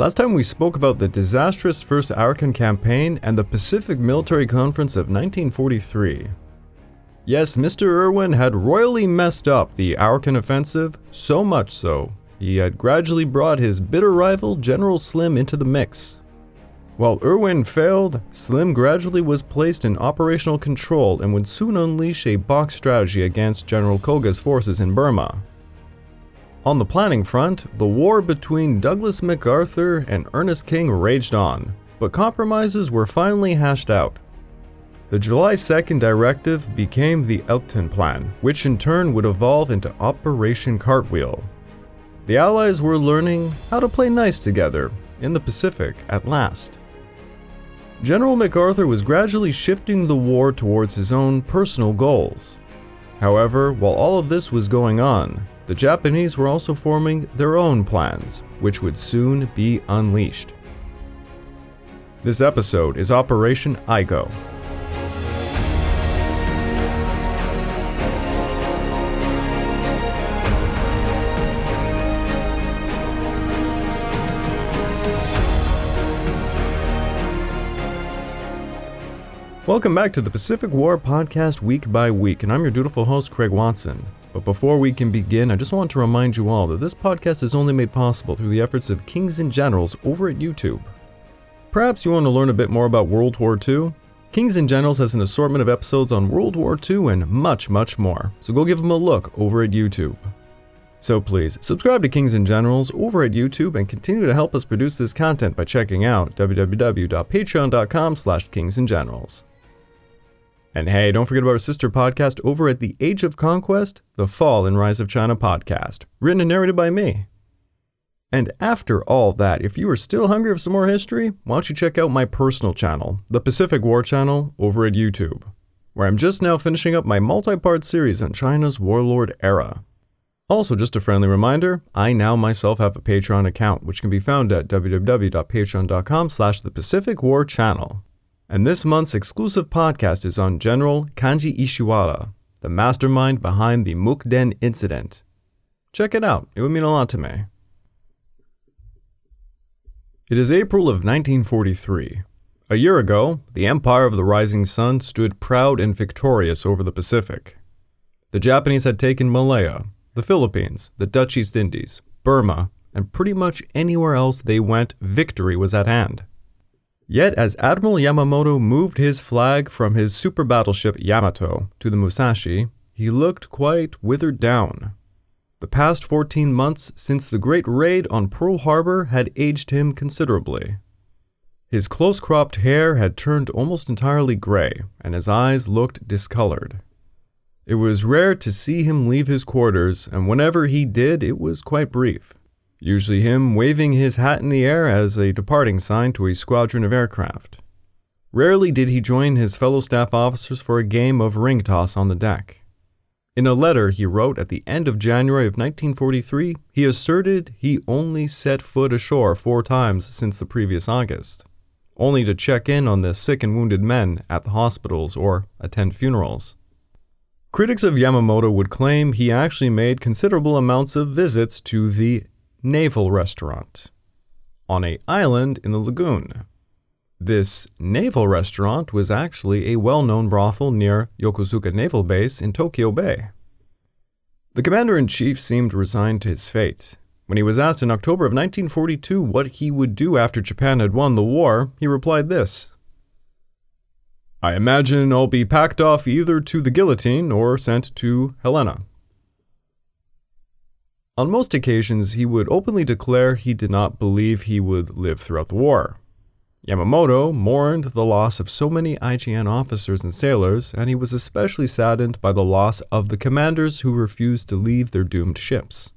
Last time we spoke about the disastrous First Arakan campaign and the Pacific Military Conference of 1943. Yes, Mr. Irwin had royally messed up the Arakan offensive, so much so, he had gradually brought his bitter rival General Slim into the mix. While Irwin failed, Slim gradually was placed in operational control and would soon unleash a box strategy against General Koga's forces in Burma. On the planning front, the war between Douglas MacArthur and Ernest King raged on, but compromises were finally hashed out. The July 2nd directive became the Elkton Plan, which in turn would evolve into Operation Cartwheel. The Allies were learning how to play nice together in the Pacific at last. General MacArthur was gradually shifting the war towards his own personal goals. However, while all of this was going on, the Japanese were also forming their own plans, which would soon be unleashed. This episode is Operation I-GO. Welcome back to the Pacific War Podcast week by week, and I'm your dutiful host, Craig Watson. But before we can begin, I just want to remind you all that this podcast is only made possible through the efforts of Kings and Generals over at YouTube. Perhaps you want to learn a bit more about World War II? Kings and Generals has an assortment of episodes on World War II and much, much more, so go give them a look over at YouTube. So please, subscribe to Kings and Generals over at YouTube and continue to help us produce this content by checking out www.patreon.com slash kingsandgenerals. And hey, don't forget about our sister podcast over at the Age of Conquest, the Fall and Rise of China podcast, written and narrated by me. And after all that, if you are still hungry for some more history, why don't you check out my personal channel, the Pacific War channel, over at YouTube, where I'm just now finishing up my multi part series on China's warlord era. Also, just a friendly reminder, I now myself have a Patreon account, which can be found at www.patreon.com slash the Pacific War channel. And this month's exclusive podcast is on General Kanji Ishiwara, the mastermind behind the Mukden incident. Check it out, it would mean a lot to me. It is April of 1943. A year ago, the Empire of the Rising Sun stood proud and victorious over the Pacific. The Japanese had taken Malaya, the Philippines, the Dutch East Indies, Burma, and pretty much anywhere else they went, victory was at hand. Yet, as Admiral Yamamoto moved his flag from his super battleship Yamato to the Musashi, he looked quite withered down. The past 14 months since the Great Raid on Pearl Harbor had aged him considerably. His close cropped hair had turned almost entirely gray, and his eyes looked discolored. It was rare to see him leave his quarters, and whenever he did, it was quite brief usually him waving his hat in the air as a departing sign to a squadron of aircraft. Rarely did he join his fellow staff officers for a game of ring toss on the deck. In a letter he wrote at the end of January of 1943, he asserted he only set foot ashore four times since the previous August, only to check in on the sick and wounded men at the hospitals or attend funerals. Critics of Yamamoto would claim he actually made considerable amounts of visits to the naval restaurant on a island in the lagoon. This naval restaurant was actually a well-known brothel near Yokosuka Naval Base in Tokyo Bay. The commander-in-chief seemed resigned to his fate. When he was asked in October of 1942 what he would do after Japan had won the war, he replied this I imagine I'll be packed off either to the guillotine or sent to Helena. On most occasions, he would openly declare he did not believe he would live throughout the war. Yamamoto mourned the loss of so many IJN officers and sailors, and he was especially saddened by the loss of the commanders who refused to leave their doomed ships.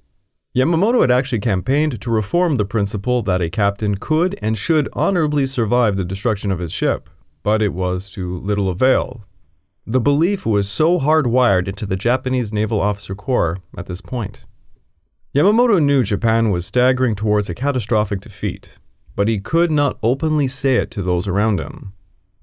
Yamamoto had actually campaigned to reform the principle that a captain could and should honorably survive the destruction of his ship, but it was to little avail. The belief was so hardwired into the Japanese Naval Officer Corps at this point. Yamamoto knew Japan was staggering towards a catastrophic defeat, but he could not openly say it to those around him.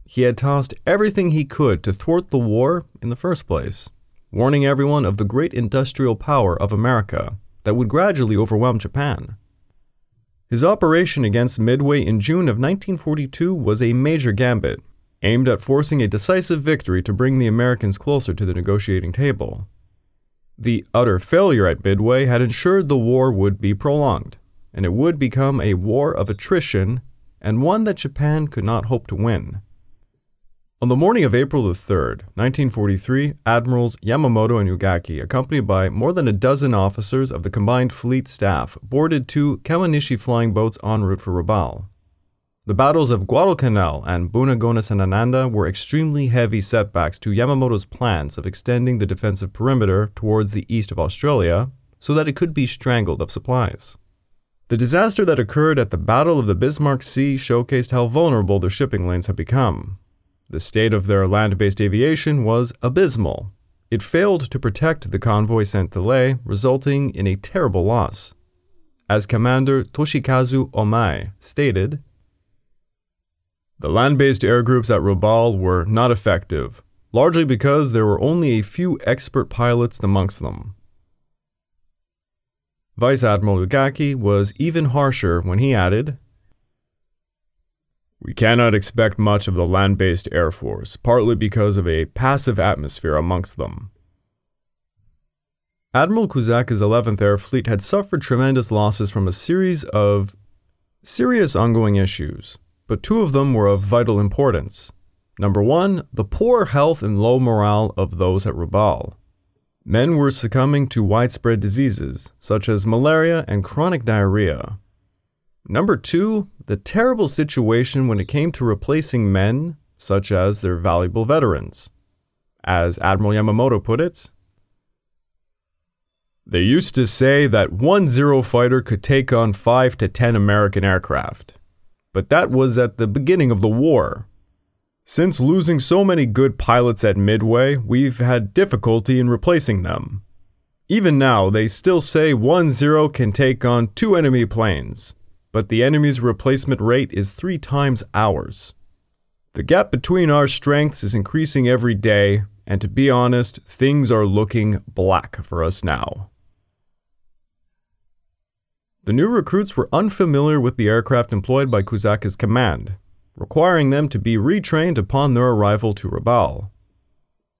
He had tossed everything he could to thwart the war in the first place, warning everyone of the great industrial power of America that would gradually overwhelm Japan. His operation against Midway in June of 1942 was a major gambit, aimed at forcing a decisive victory to bring the Americans closer to the negotiating table. The utter failure at Midway had ensured the war would be prolonged, and it would become a war of attrition and one that Japan could not hope to win. On the morning of April the 3rd, 1943, Admirals Yamamoto and Ugaki, accompanied by more than a dozen officers of the combined fleet staff, boarded two Kawanishi flying boats en route for Rabaul. The battles of Guadalcanal and Buna-Gona-Sanananda were extremely heavy setbacks to Yamamoto's plans of extending the defensive perimeter towards the east of Australia so that it could be strangled of supplies. The disaster that occurred at the Battle of the Bismarck Sea showcased how vulnerable their shipping lanes had become. The state of their land based aviation was abysmal. It failed to protect the convoy sent to Lae, resulting in a terrible loss. As Commander Toshikazu Ohmae stated, the land based air groups at Rabaul were not effective, largely because there were only a few expert pilots amongst them. Vice Admiral Ugaki was even harsher when he added, we cannot expect much of the land based Air Force, partly because of a passive atmosphere amongst them. Admiral Kusaka's 11th Air Fleet had suffered tremendous losses from a series of serious ongoing issues, but two of them were of vital importance. Number one, the poor health and low morale of those at Rabaul. Men were succumbing to widespread diseases, such as malaria and chronic diarrhea, Number two, the terrible situation when it came to replacing men, such as their valuable veterans. As Admiral Yamamoto put it, they used to say that one Zero fighter could take on 5 to 10 American aircraft. But that was at the beginning of the war. Since losing so many good pilots at Midway, we've had difficulty in replacing them. Even now, they still say one Zero can take on two enemy planes, but the enemy's replacement rate is three times ours. The gap between our strengths is increasing every day, and to be honest, things are looking black for us now. The new recruits were unfamiliar with the aircraft employed by Kusaka's command, requiring them to be retrained upon their arrival to Rabaul.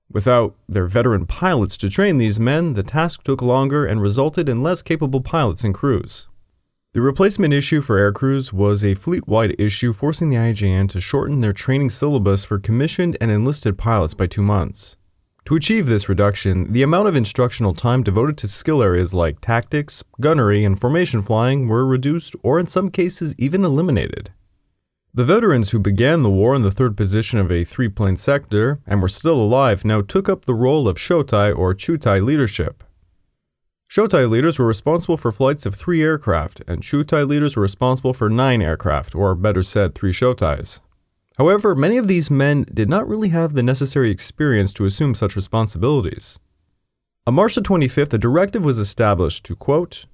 Without their veteran pilots to train these men, the task took longer and resulted in less capable pilots and crews. The replacement issue for aircrews was a fleet wide issue, forcing the IJN to shorten their training syllabus for commissioned and enlisted pilots by two months. To achieve this reduction, the amount of instructional time devoted to skill areas like tactics, gunnery, and formation flying were reduced or, in some cases, even eliminated. The veterans who began the war in the third position of a three plane sector and were still alive now took up the role of Shotai or Chutai leadership. Shotai leaders were responsible for flights of three aircraft, and Chutai leaders were responsible for nine aircraft, or better said, three Shotais. However, many of these men did not really have the necessary experience to assume such responsibilities. On March the 25th, a directive was established to, quote,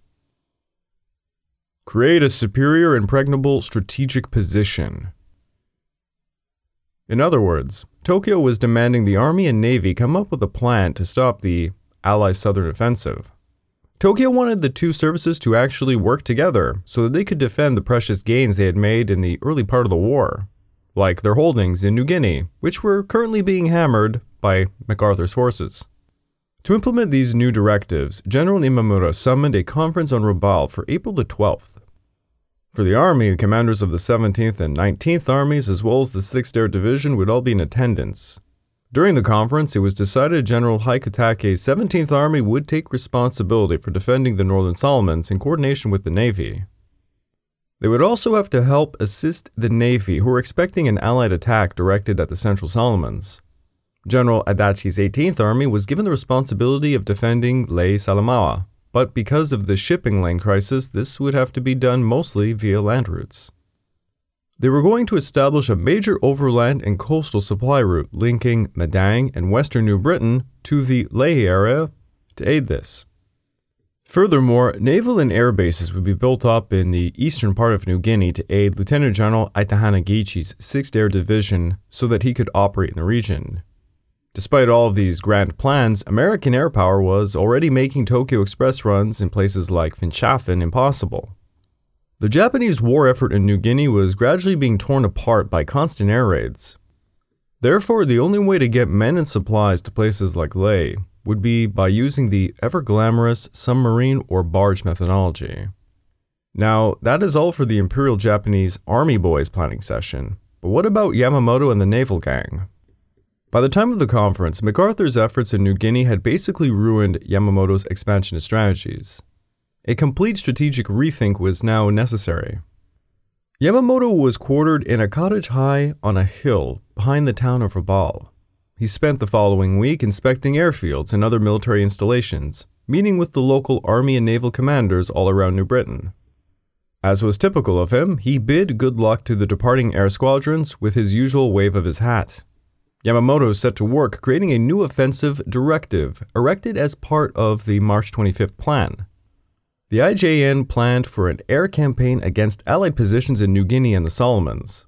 create a superior impregnable strategic position. In other words, Tokyo was demanding the Army and Navy come up with a plan to stop the Allied Southern Offensive. Tokyo wanted the two services to actually work together so that they could defend the precious gains they had made in the early part of the war, like their holdings in New Guinea, which were currently being hammered by MacArthur's forces. To implement these new directives, General Imamura summoned a conference on Rabaul for April the 12th. For the Army, commanders of the 17th and 19th Armies, as well as the 6th Air Division, would all be in attendance, during the conference, it was decided General Hyakutake's 17th Army would take responsibility for defending the Northern Solomons in coordination with the Navy. They would also have to help assist the Navy, who were expecting an Allied attack directed at the Central Solomons. General Adachi's 18th Army was given the responsibility of defending Lae Salamaua, but because of the shipping lane crisis, this would have to be done mostly via land routes. They were going to establish a major overland and coastal supply route linking Madang and western New Britain to the Lae area to aid this. Furthermore, naval and air bases would be built up in the eastern part of New Guinea to aid Lieutenant General Itahana Giichi's 6th Air Division so that he could operate in the region. Despite all of these grand plans, American air power was already making Tokyo Express runs in places like Finschhafen impossible. The Japanese war effort in New Guinea was gradually being torn apart by constant air raids. Therefore, the only way to get men and supplies to places like Lae would be by using the ever glamorous submarine or barge methodology. Now, that is all for the Imperial Japanese Army Boys planning session, but what about Yamamoto and the naval gang? By the time of the conference, MacArthur's efforts in New Guinea had basically ruined Yamamoto's expansionist strategies. A complete strategic rethink was now necessary. Yamamoto was quartered in a cottage high on a hill behind the town of Rabaul. He spent the following week inspecting airfields and other military installations, meeting with the local army and naval commanders all around New Britain. As was typical of him, he bid good luck to the departing air squadrons with his usual wave of his hat. Yamamoto set to work creating a new offensive directive erected as part of the March 25th plan. The IJN planned for an air campaign against Allied positions in New Guinea and the Solomons.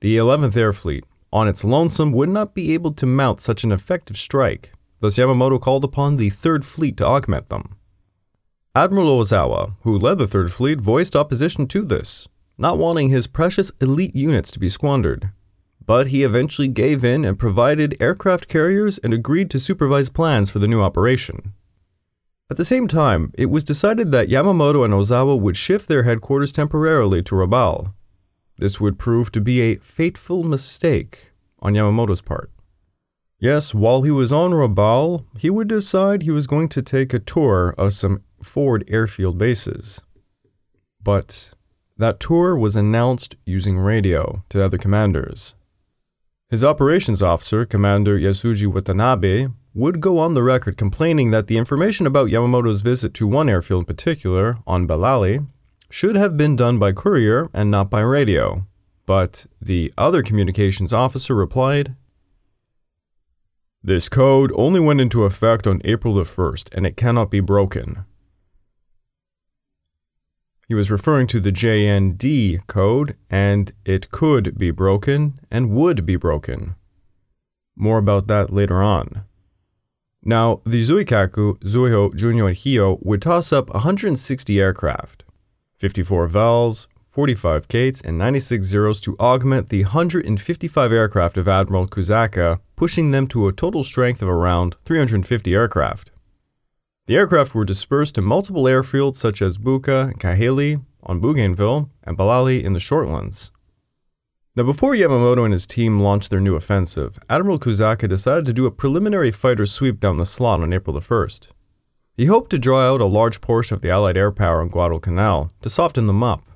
The 11th Air Fleet, on its lonesome, would not be able to mount such an effective strike, thus, Yamamoto called upon the 3rd Fleet to augment them. Admiral Ozawa, who led the 3rd Fleet, voiced opposition to this, not wanting his precious elite units to be squandered. But he eventually gave in and provided aircraft carriers and agreed to supervise plans for the new operation. At the same time, it was decided that Yamamoto and Ozawa would shift their headquarters temporarily to Rabaul. This would prove to be a fateful mistake on Yamamoto's part. Yes, while he was on Rabaul, he would decide he was going to take a tour of some forward airfield bases. But that tour was announced using radio to other commanders. His operations officer, Commander Yasuji Watanabe, would go on the record complaining that the information about Yamamoto's visit to one airfield in particular, on Balali, should have been done by courier and not by radio. But the other communications officer replied, This code only went into effect on April the 1st, and it cannot be broken. He was referring to the JND code, and it could be broken and would be broken. More about that later on. Now, the Zuikaku, Zuiho, Junyo, and Hiyo would toss up 160 aircraft, 54 Vals, 45 Kates, and 96 Zeros to augment the 155 aircraft of Admiral Kusaka, pushing them to a total strength of around 350 aircraft. The aircraft were dispersed to multiple airfields such as Buka Kahili on Bougainville and Balali in the Shortlands. Now, before Yamamoto and his team launched their new offensive, Admiral Kusaka decided to do a preliminary fighter sweep down the slot on April the 1st. He hoped to draw out a large portion of the Allied air power on Guadalcanal to soften them up.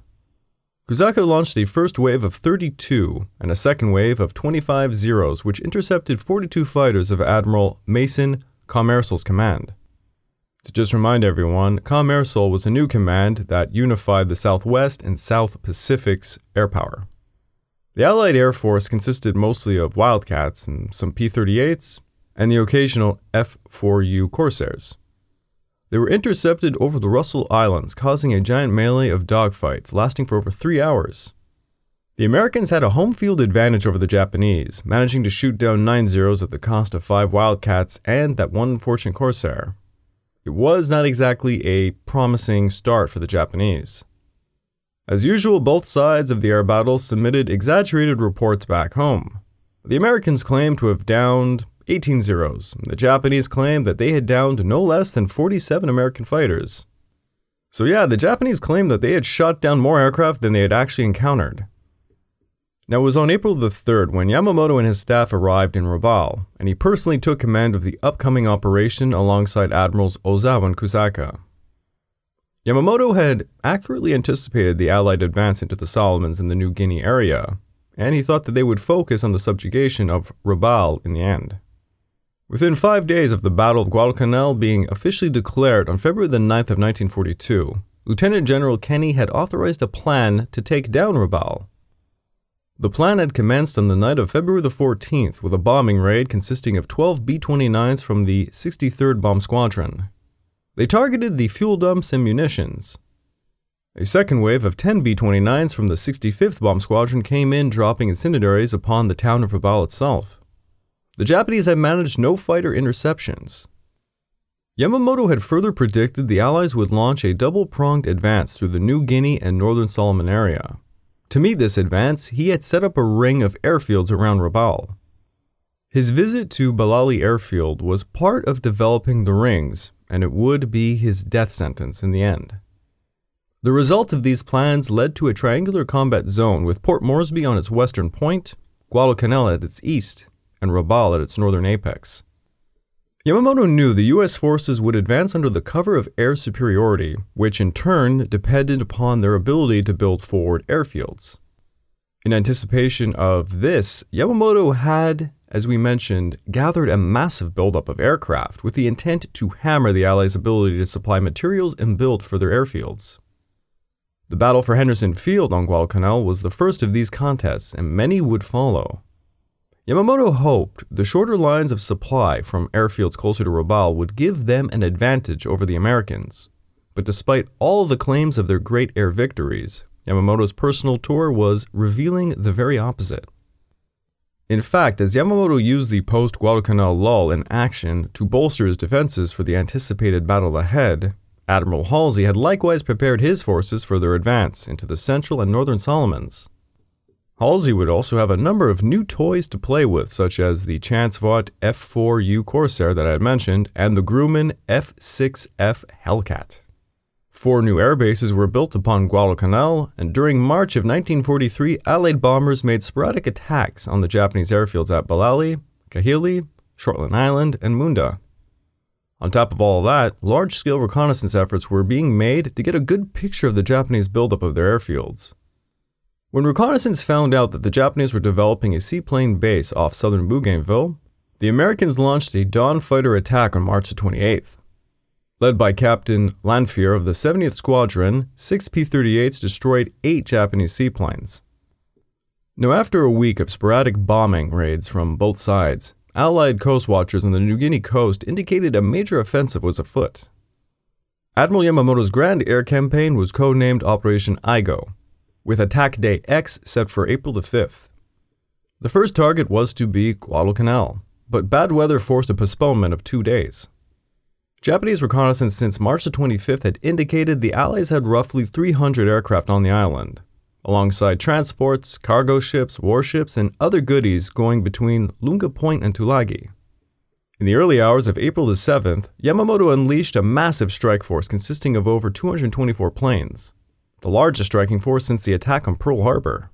Kusaka launched a first wave of 32 and a second wave of 25 Zeros, which intercepted 42 fighters of Admiral Mason ComAirSols's command. To just remind everyone, ComAirSols was a new command that unified the Southwest and South Pacific's air power. The Allied Air Force consisted mostly of Wildcats and some P 38s, and the occasional F 4U Corsairs. They were intercepted over the Russell Islands, causing a giant melee of dogfights lasting for over three hours. The Americans had a home field advantage over the Japanese, managing to shoot down nine Zeros at the cost of five Wildcats and that one unfortunate Corsair. It was not exactly a promising start for the Japanese. As usual, both sides of the air battle submitted exaggerated reports back home. The Americans claimed to have downed 18 Zeros. The Japanese claimed that they had downed no less than 47 American fighters. So, yeah, the Japanese claimed that they had shot down more aircraft than they had actually encountered. Now, it was on April the 3rd when Yamamoto and his staff arrived in Rabaul, and he personally took command of the upcoming operation alongside Admirals Ozawa and Kusaka. Yamamoto had accurately anticipated the Allied advance into the Solomons and the New Guinea area, and he thought that they would focus on the subjugation of Rabaul in the end. Within five days of the Battle of Guadalcanal being officially declared on February the 9th of 1942, Lieutenant General Kenney had authorized a plan to take down Rabaul the plan had commenced on the night of February the 14th with a bombing raid consisting of 12 B 29s from the 63rd Bomb Squadron. They targeted the fuel dumps and munitions. A second wave of 10 B 29s from the 65th Bomb Squadron came in, dropping incendiaries upon the town of Rabaul itself. The Japanese had managed no fighter interceptions. Yamamoto had further predicted the Allies would launch a double pronged advance through the New Guinea and Northern Solomon area. To meet this advance, he had set up a ring of airfields around Rabaul. His visit to Balali Airfield was part of developing the rings, and it would be his death sentence in the end. The result of these plans led to a triangular combat zone with Port Moresby on its western point, Guadalcanal at its east, and Rabaul at its northern apex. Yamamoto knew the US forces would advance under the cover of air superiority, which in turn depended upon their ability to build forward airfields. In anticipation of this, Yamamoto had, as we mentioned, gathered a massive buildup of aircraft with the intent to hammer the Allies' ability to supply materials and build for their airfields. The battle for Henderson Field on Guadalcanal was the first of these contests, and many would follow. Yamamoto hoped the shorter lines of supply from airfields closer to Rabaul would give them an advantage over the Americans. But despite all the claims of their great air victories, Yamamoto's personal tour was revealing the very opposite. In fact, as Yamamoto used the post Guadalcanal lull in action to bolster his defenses for the anticipated battle ahead, Admiral Halsey had likewise prepared his forces for their advance into the central and northern Solomons. Halsey would also have a number of new toys to play with, such as the Chance Vought F4U Corsair that I had mentioned, and the Grumman F6F Hellcat. Four new air bases were built upon Guadalcanal, and during March of 1943, Allied bombers made sporadic attacks on the Japanese airfields at Balali, Kahili, Shortland Island, and Munda. On top of all of that, large scale reconnaissance efforts were being made to get a good picture of the Japanese buildup of their airfields. When reconnaissance found out that the Japanese were developing a seaplane base off southern Bougainville, the Americans launched a dawn fighter attack on March 28th. Led by Captain Lanphier of the 70th Squadron, six P 38s destroyed eight Japanese seaplanes. Now, after a week of sporadic bombing raids from both sides, Allied coast watchers on the New Guinea coast indicated a major offensive was afoot. Admiral Yamamoto's grand air campaign was codenamed Operation I-GO, with attack day X set for April the 5th. The first target was to be Guadalcanal, but bad weather forced a postponement of two days. Japanese reconnaissance since March the 25th had indicated the Allies had roughly 300 aircraft on the island, alongside transports, cargo ships, warships, and other goodies going between Lunga Point and Tulagi. In the early hours of April the 7th, Yamamoto unleashed a massive strike force consisting of over 224 planes, the largest striking force since the attack on Pearl Harbor.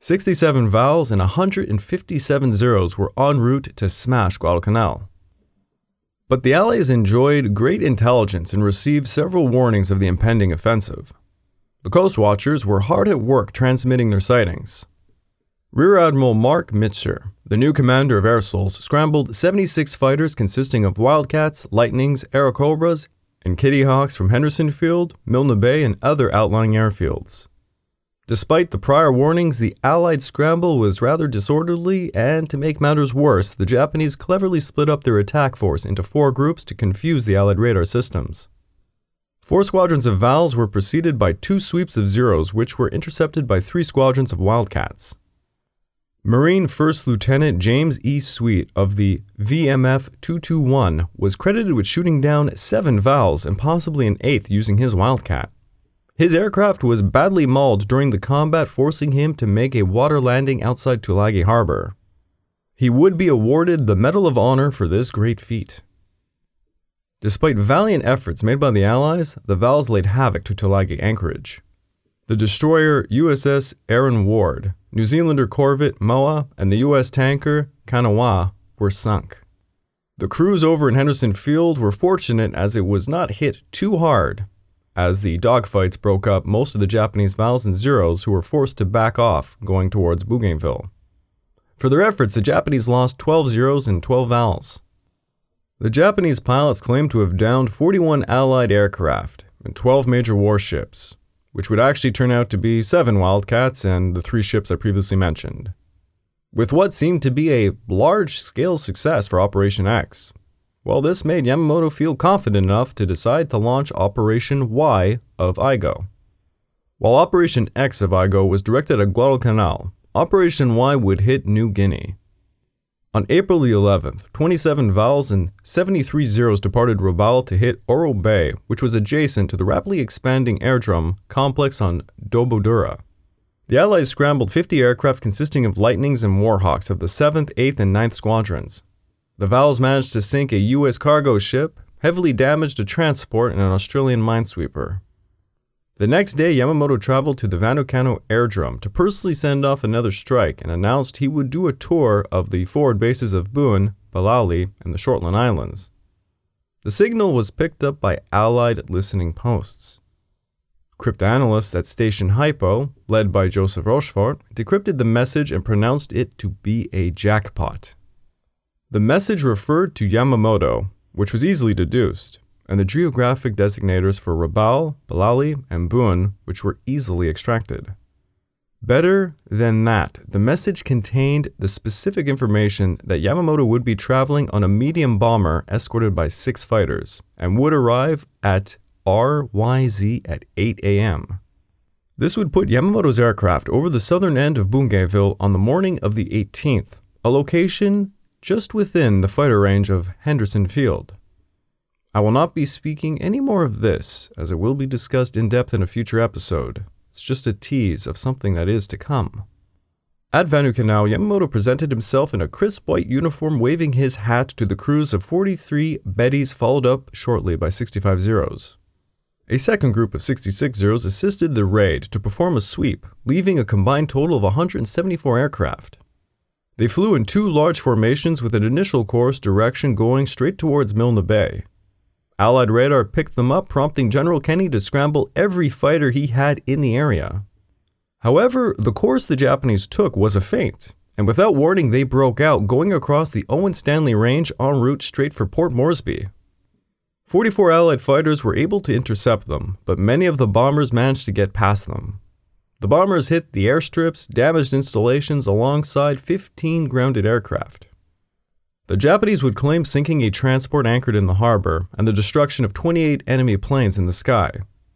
67 Vals and 157 Zeros were en route to smash Guadalcanal. But the Allies enjoyed great intelligence and received several warnings of the impending offensive. The Coast Watchers were hard at work transmitting their sightings. Rear Admiral Marc Mitscher, the new commander of Air Airsols, scrambled 76 fighters consisting of Wildcats, Lightnings, Airacobras, and Kitty Hawks from Henderson Field, Milne Bay, and other outlying airfields. Despite the prior warnings, the Allied scramble was rather disorderly, and to make matters worse, the Japanese cleverly split up their attack force into four groups to confuse the Allied radar systems. Four squadrons of Vals were preceded by two sweeps of Zeros, which were intercepted by three squadrons of Wildcats. Marine First Lieutenant James E. Sweet of the VMF 221 was credited with shooting down seven Vals and possibly an eighth using his Wildcat. His aircraft was badly mauled during the combat, forcing him to make a water landing outside Tulagi Harbor. He would be awarded the Medal of Honor for this great feat. Despite valiant efforts made by the Allies, the Vals laid havoc to Tulagi anchorage. The destroyer USS Aaron Ward New Zealander corvette Moa and the U.S. tanker Kanawha were sunk. The crews over in Henderson Field were fortunate as it was not hit too hard, as the dogfights broke up most of the Japanese Vals and Zeros who were forced to back off going towards Bougainville. For their efforts, the Japanese lost 12 Zeros and 12 Vals. The Japanese pilots claimed to have downed 41 Allied aircraft and 12 major warships, which would actually turn out to be seven Wildcats and the three ships I previously mentioned. With what seemed to be a large scale success for Operation X, well, this made Yamamoto feel confident enough to decide to launch Operation Y of IGO. While Operation X of IGO was directed at Guadalcanal, Operation Y would hit New Guinea. On April the 11th, 27 Vals and 73 zeros departed Rabaul to hit Oro Bay, which was adjacent to the rapidly expanding airdrome complex on Dobodura. The Allies scrambled 50 aircraft consisting of Lightnings and Warhawks of the 7th, 8th, and 9th Squadrons. The Vals managed to sink a U.S. cargo ship, heavily damaged a transport, and an Australian minesweeper. The next day, Yamamoto traveled to the Vunakanau airdrome to personally send off another strike and announced he would do a tour of the forward bases of Buin, Balali, and the Shortland Islands. The signal was picked up by Allied listening posts. Cryptanalysts at Station Hypo, led by Joseph Rochefort, decrypted the message and pronounced it to be a jackpot. The message referred to Yamamoto, which was easily deduced and the geographic designators for Rabaul, Balali, and Buin, which were easily extracted. Better than that, the message contained the specific information that Yamamoto would be traveling on a medium bomber escorted by six fighters and would arrive at RYZ at 8 a.m. This would put Yamamoto's aircraft over the southern end of Bougainville on the morning of the 18th, a location just within the fighter range of Henderson Field. I will not be speaking any more of this, as it will be discussed in depth in a future episode. It's just a tease of something that is to come. At Vunakanau, Yamamoto presented himself in a crisp white uniform, waving his hat to the crews of 43 Bettys, followed up shortly by 65 Zeros. A second group of 66 Zeros assisted the raid to perform a sweep, leaving a combined total of 174 aircraft. They flew in two large formations with an initial course direction going straight towards Milne Bay, Allied radar picked them up, prompting General Kenney to scramble every fighter he had in the area. However, the course the Japanese took was a feint, and without warning, they broke out, going across the Owen Stanley Range en route straight for Port Moresby. 44 Allied fighters were able to intercept them, but many of the bombers managed to get past them. The bombers hit the airstrips, damaged installations alongside 15 grounded aircraft. The Japanese would claim sinking a transport anchored in the harbor and the destruction of 28 enemy planes in the sky,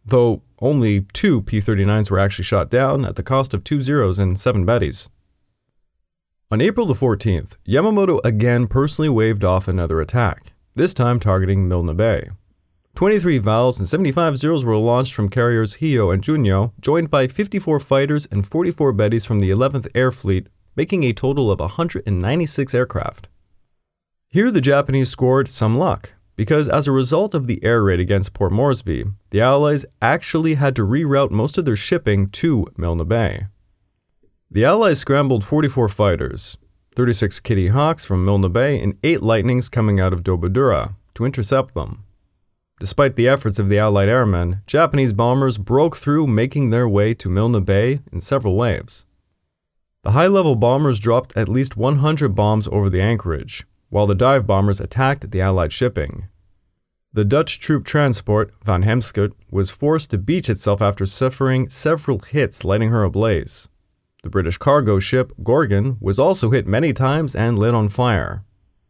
though only two P 39s were actually shot down at the cost of two zeros and seven Bettys. On April the 14th, Yamamoto again personally waved off another attack, this time targeting Milne Bay. 23 Vals and 75 Zeros were launched from carriers Hiyo and Junyo, joined by 54 fighters and 44 Bettys from the 11th Air Fleet, making a total of 196 aircraft. Here, the Japanese scored some luck, because as a result of the air raid against Port Moresby, the Allies actually had to reroute most of their shipping to Milne Bay. The Allies scrambled 44 fighters, 36 Kitty Hawks from Milne Bay, and 8 Lightnings coming out of Dobodura to intercept them. Despite the efforts of the Allied airmen, Japanese bombers broke through, making their way to Milne Bay in several waves. The high level bombers dropped at least 100 bombs over the anchorage, while the dive bombers attacked the Allied shipping. The Dutch troop transport, Van Heemskerk, was forced to beach itself after suffering several hits, lighting her ablaze. The British cargo ship, Gorgon, was also hit many times and lit on fire.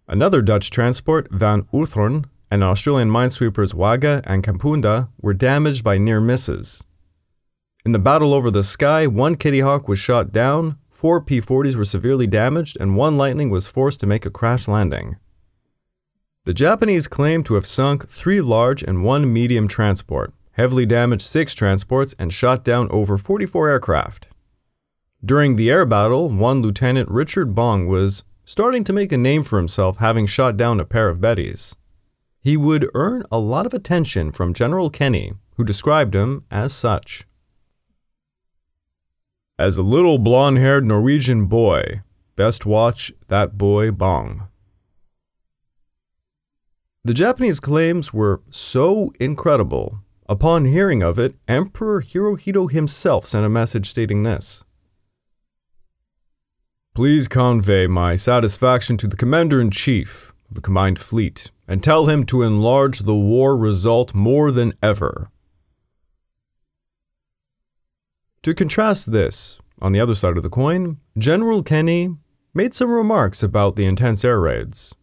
Another Dutch transport, Van Outhoorn, and Australian minesweepers Wagga and Kapunda were damaged by near misses. In the battle over the sky, one Kitty Hawk was shot down, Four P 40s were severely damaged, and one Lightning was forced to make a crash landing. The Japanese claim to have sunk three large and one medium transport, heavily damaged six transports, and shot down over 44 aircraft. During the air battle, one Lieutenant Richard Bong was starting to make a name for himself having shot down a pair of Bettys. He would earn a lot of attention from General Kenney, who described him as such. As a little blond haired Norwegian boy, best watch that boy Bong. The Japanese claims were so incredible. Upon hearing of it, Emperor Hirohito himself sent a message stating this Please convey my satisfaction to the Commander in Chief of the Combined Fleet and tell him to enlarge the war result more than ever. To contrast this, on the other side of the coin, General Kenney made some remarks about the intense air raids.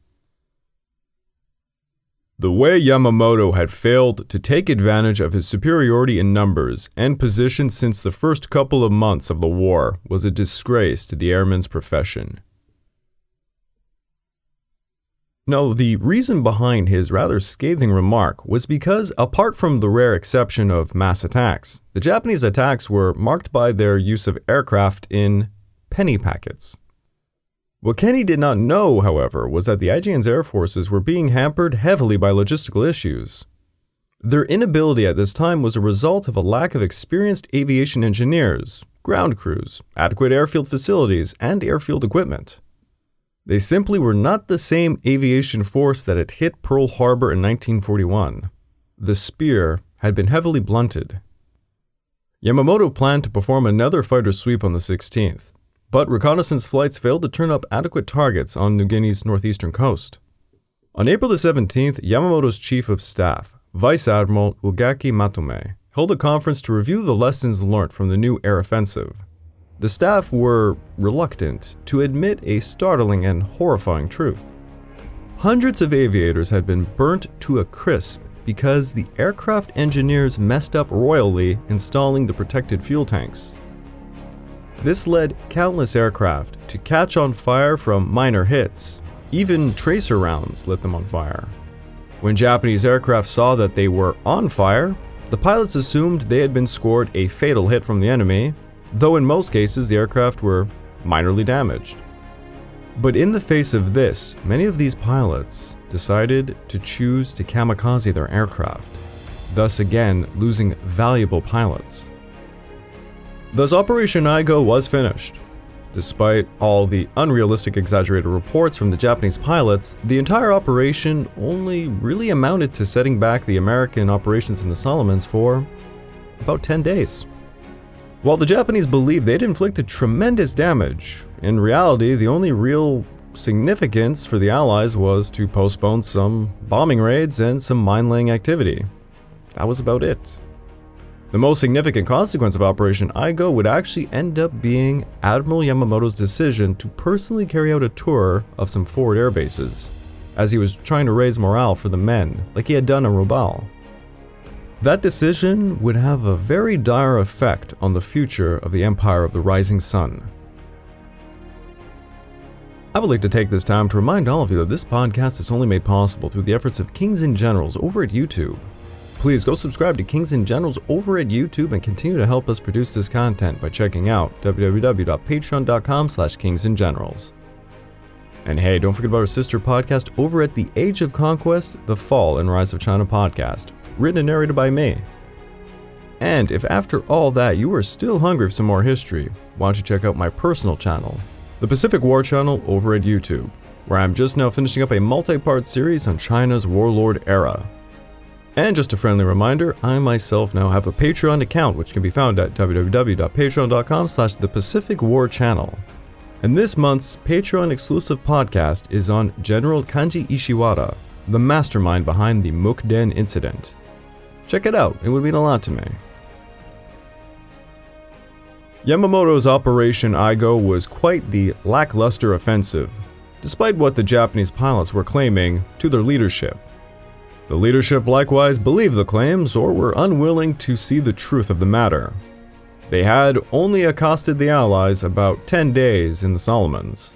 The way Yamamoto had failed to take advantage of his superiority in numbers and position since the first couple of months of the war was a disgrace to the airman's profession. No, the reason behind his rather scathing remark was because, apart from the rare exception of mass attacks, the Japanese attacks were marked by their use of aircraft in penny packets. What Kenney did not know, however, was that the IJN's air forces were being hampered heavily by logistical issues. Their inability at this time was a result of a lack of experienced aviation engineers, ground crews, adequate airfield facilities, and airfield equipment. They simply were not the same aviation force that had hit Pearl Harbor in 1941. The spear had been heavily blunted. Yamamoto planned to perform another fighter sweep on the 16th, but reconnaissance flights failed to turn up adequate targets on New Guinea's northeastern coast. On April the 17th, Yamamoto's chief of staff, Vice Admiral Ugaki Matome, held a conference to review the lessons learned from the new air offensive. The staff were reluctant to admit a startling and horrifying truth. Hundreds of aviators had been burnt to a crisp because the aircraft engineers messed up royally installing the protected fuel tanks. This led countless aircraft to catch on fire from minor hits. Even tracer rounds lit them on fire. When Japanese aircraft saw that they were on fire, the pilots assumed they had been scored a fatal hit from the enemy though in most cases the aircraft were minorly damaged. But in the face of this, many of these pilots decided to choose to kamikaze their aircraft, thus again losing valuable pilots. Thus, Operation I-GO was finished. Despite all the unrealistic exaggerated reports from the Japanese pilots, the entire operation only really amounted to setting back the American operations in the Solomons for about 10 days. While the Japanese believed they'd inflicted tremendous damage, in reality, the only real significance for the Allies was to postpone some bombing raids and some mine laying activity. That was about it. The most significant consequence of Operation I-GO would actually end up being Admiral Yamamoto's decision to personally carry out a tour of some forward air bases, as he was trying to raise morale for the men, like he had done in Rabaul. That decision would have a very dire effect on the future of the Empire of the Rising Sun. I would like to take this time to remind all of you that this podcast is only made possible through the efforts of Kings and Generals over at YouTube. Please go subscribe to Kings and Generals over at YouTube and continue to help us produce this content by checking out www.patreon.com slash kingsandgenerals. And hey, don't forget about our sister podcast over at the Age of Conquest, The Fall and Rise of China podcast, written and narrated by me. And if after all that you are still hungry for some more history, why don't you check out my personal channel, the Pacific War Channel over at YouTube, where I'm just now finishing up a multi-part series on China's warlord era. And just a friendly reminder, I myself now have a Patreon account which can be found at www.patreon.com slash the Pacific War Channel. And this month's Patreon exclusive podcast is on General Kanji Ishiwara, the mastermind behind the Mukden incident. Check it out, it would mean a lot to me. Yamamoto's Operation I-GO was quite the lackluster offensive, despite what the Japanese pilots were claiming to their leadership. The leadership likewise believed the claims or were unwilling to see the truth of the matter. They had only accosted the Allies about 10 days in the Solomons.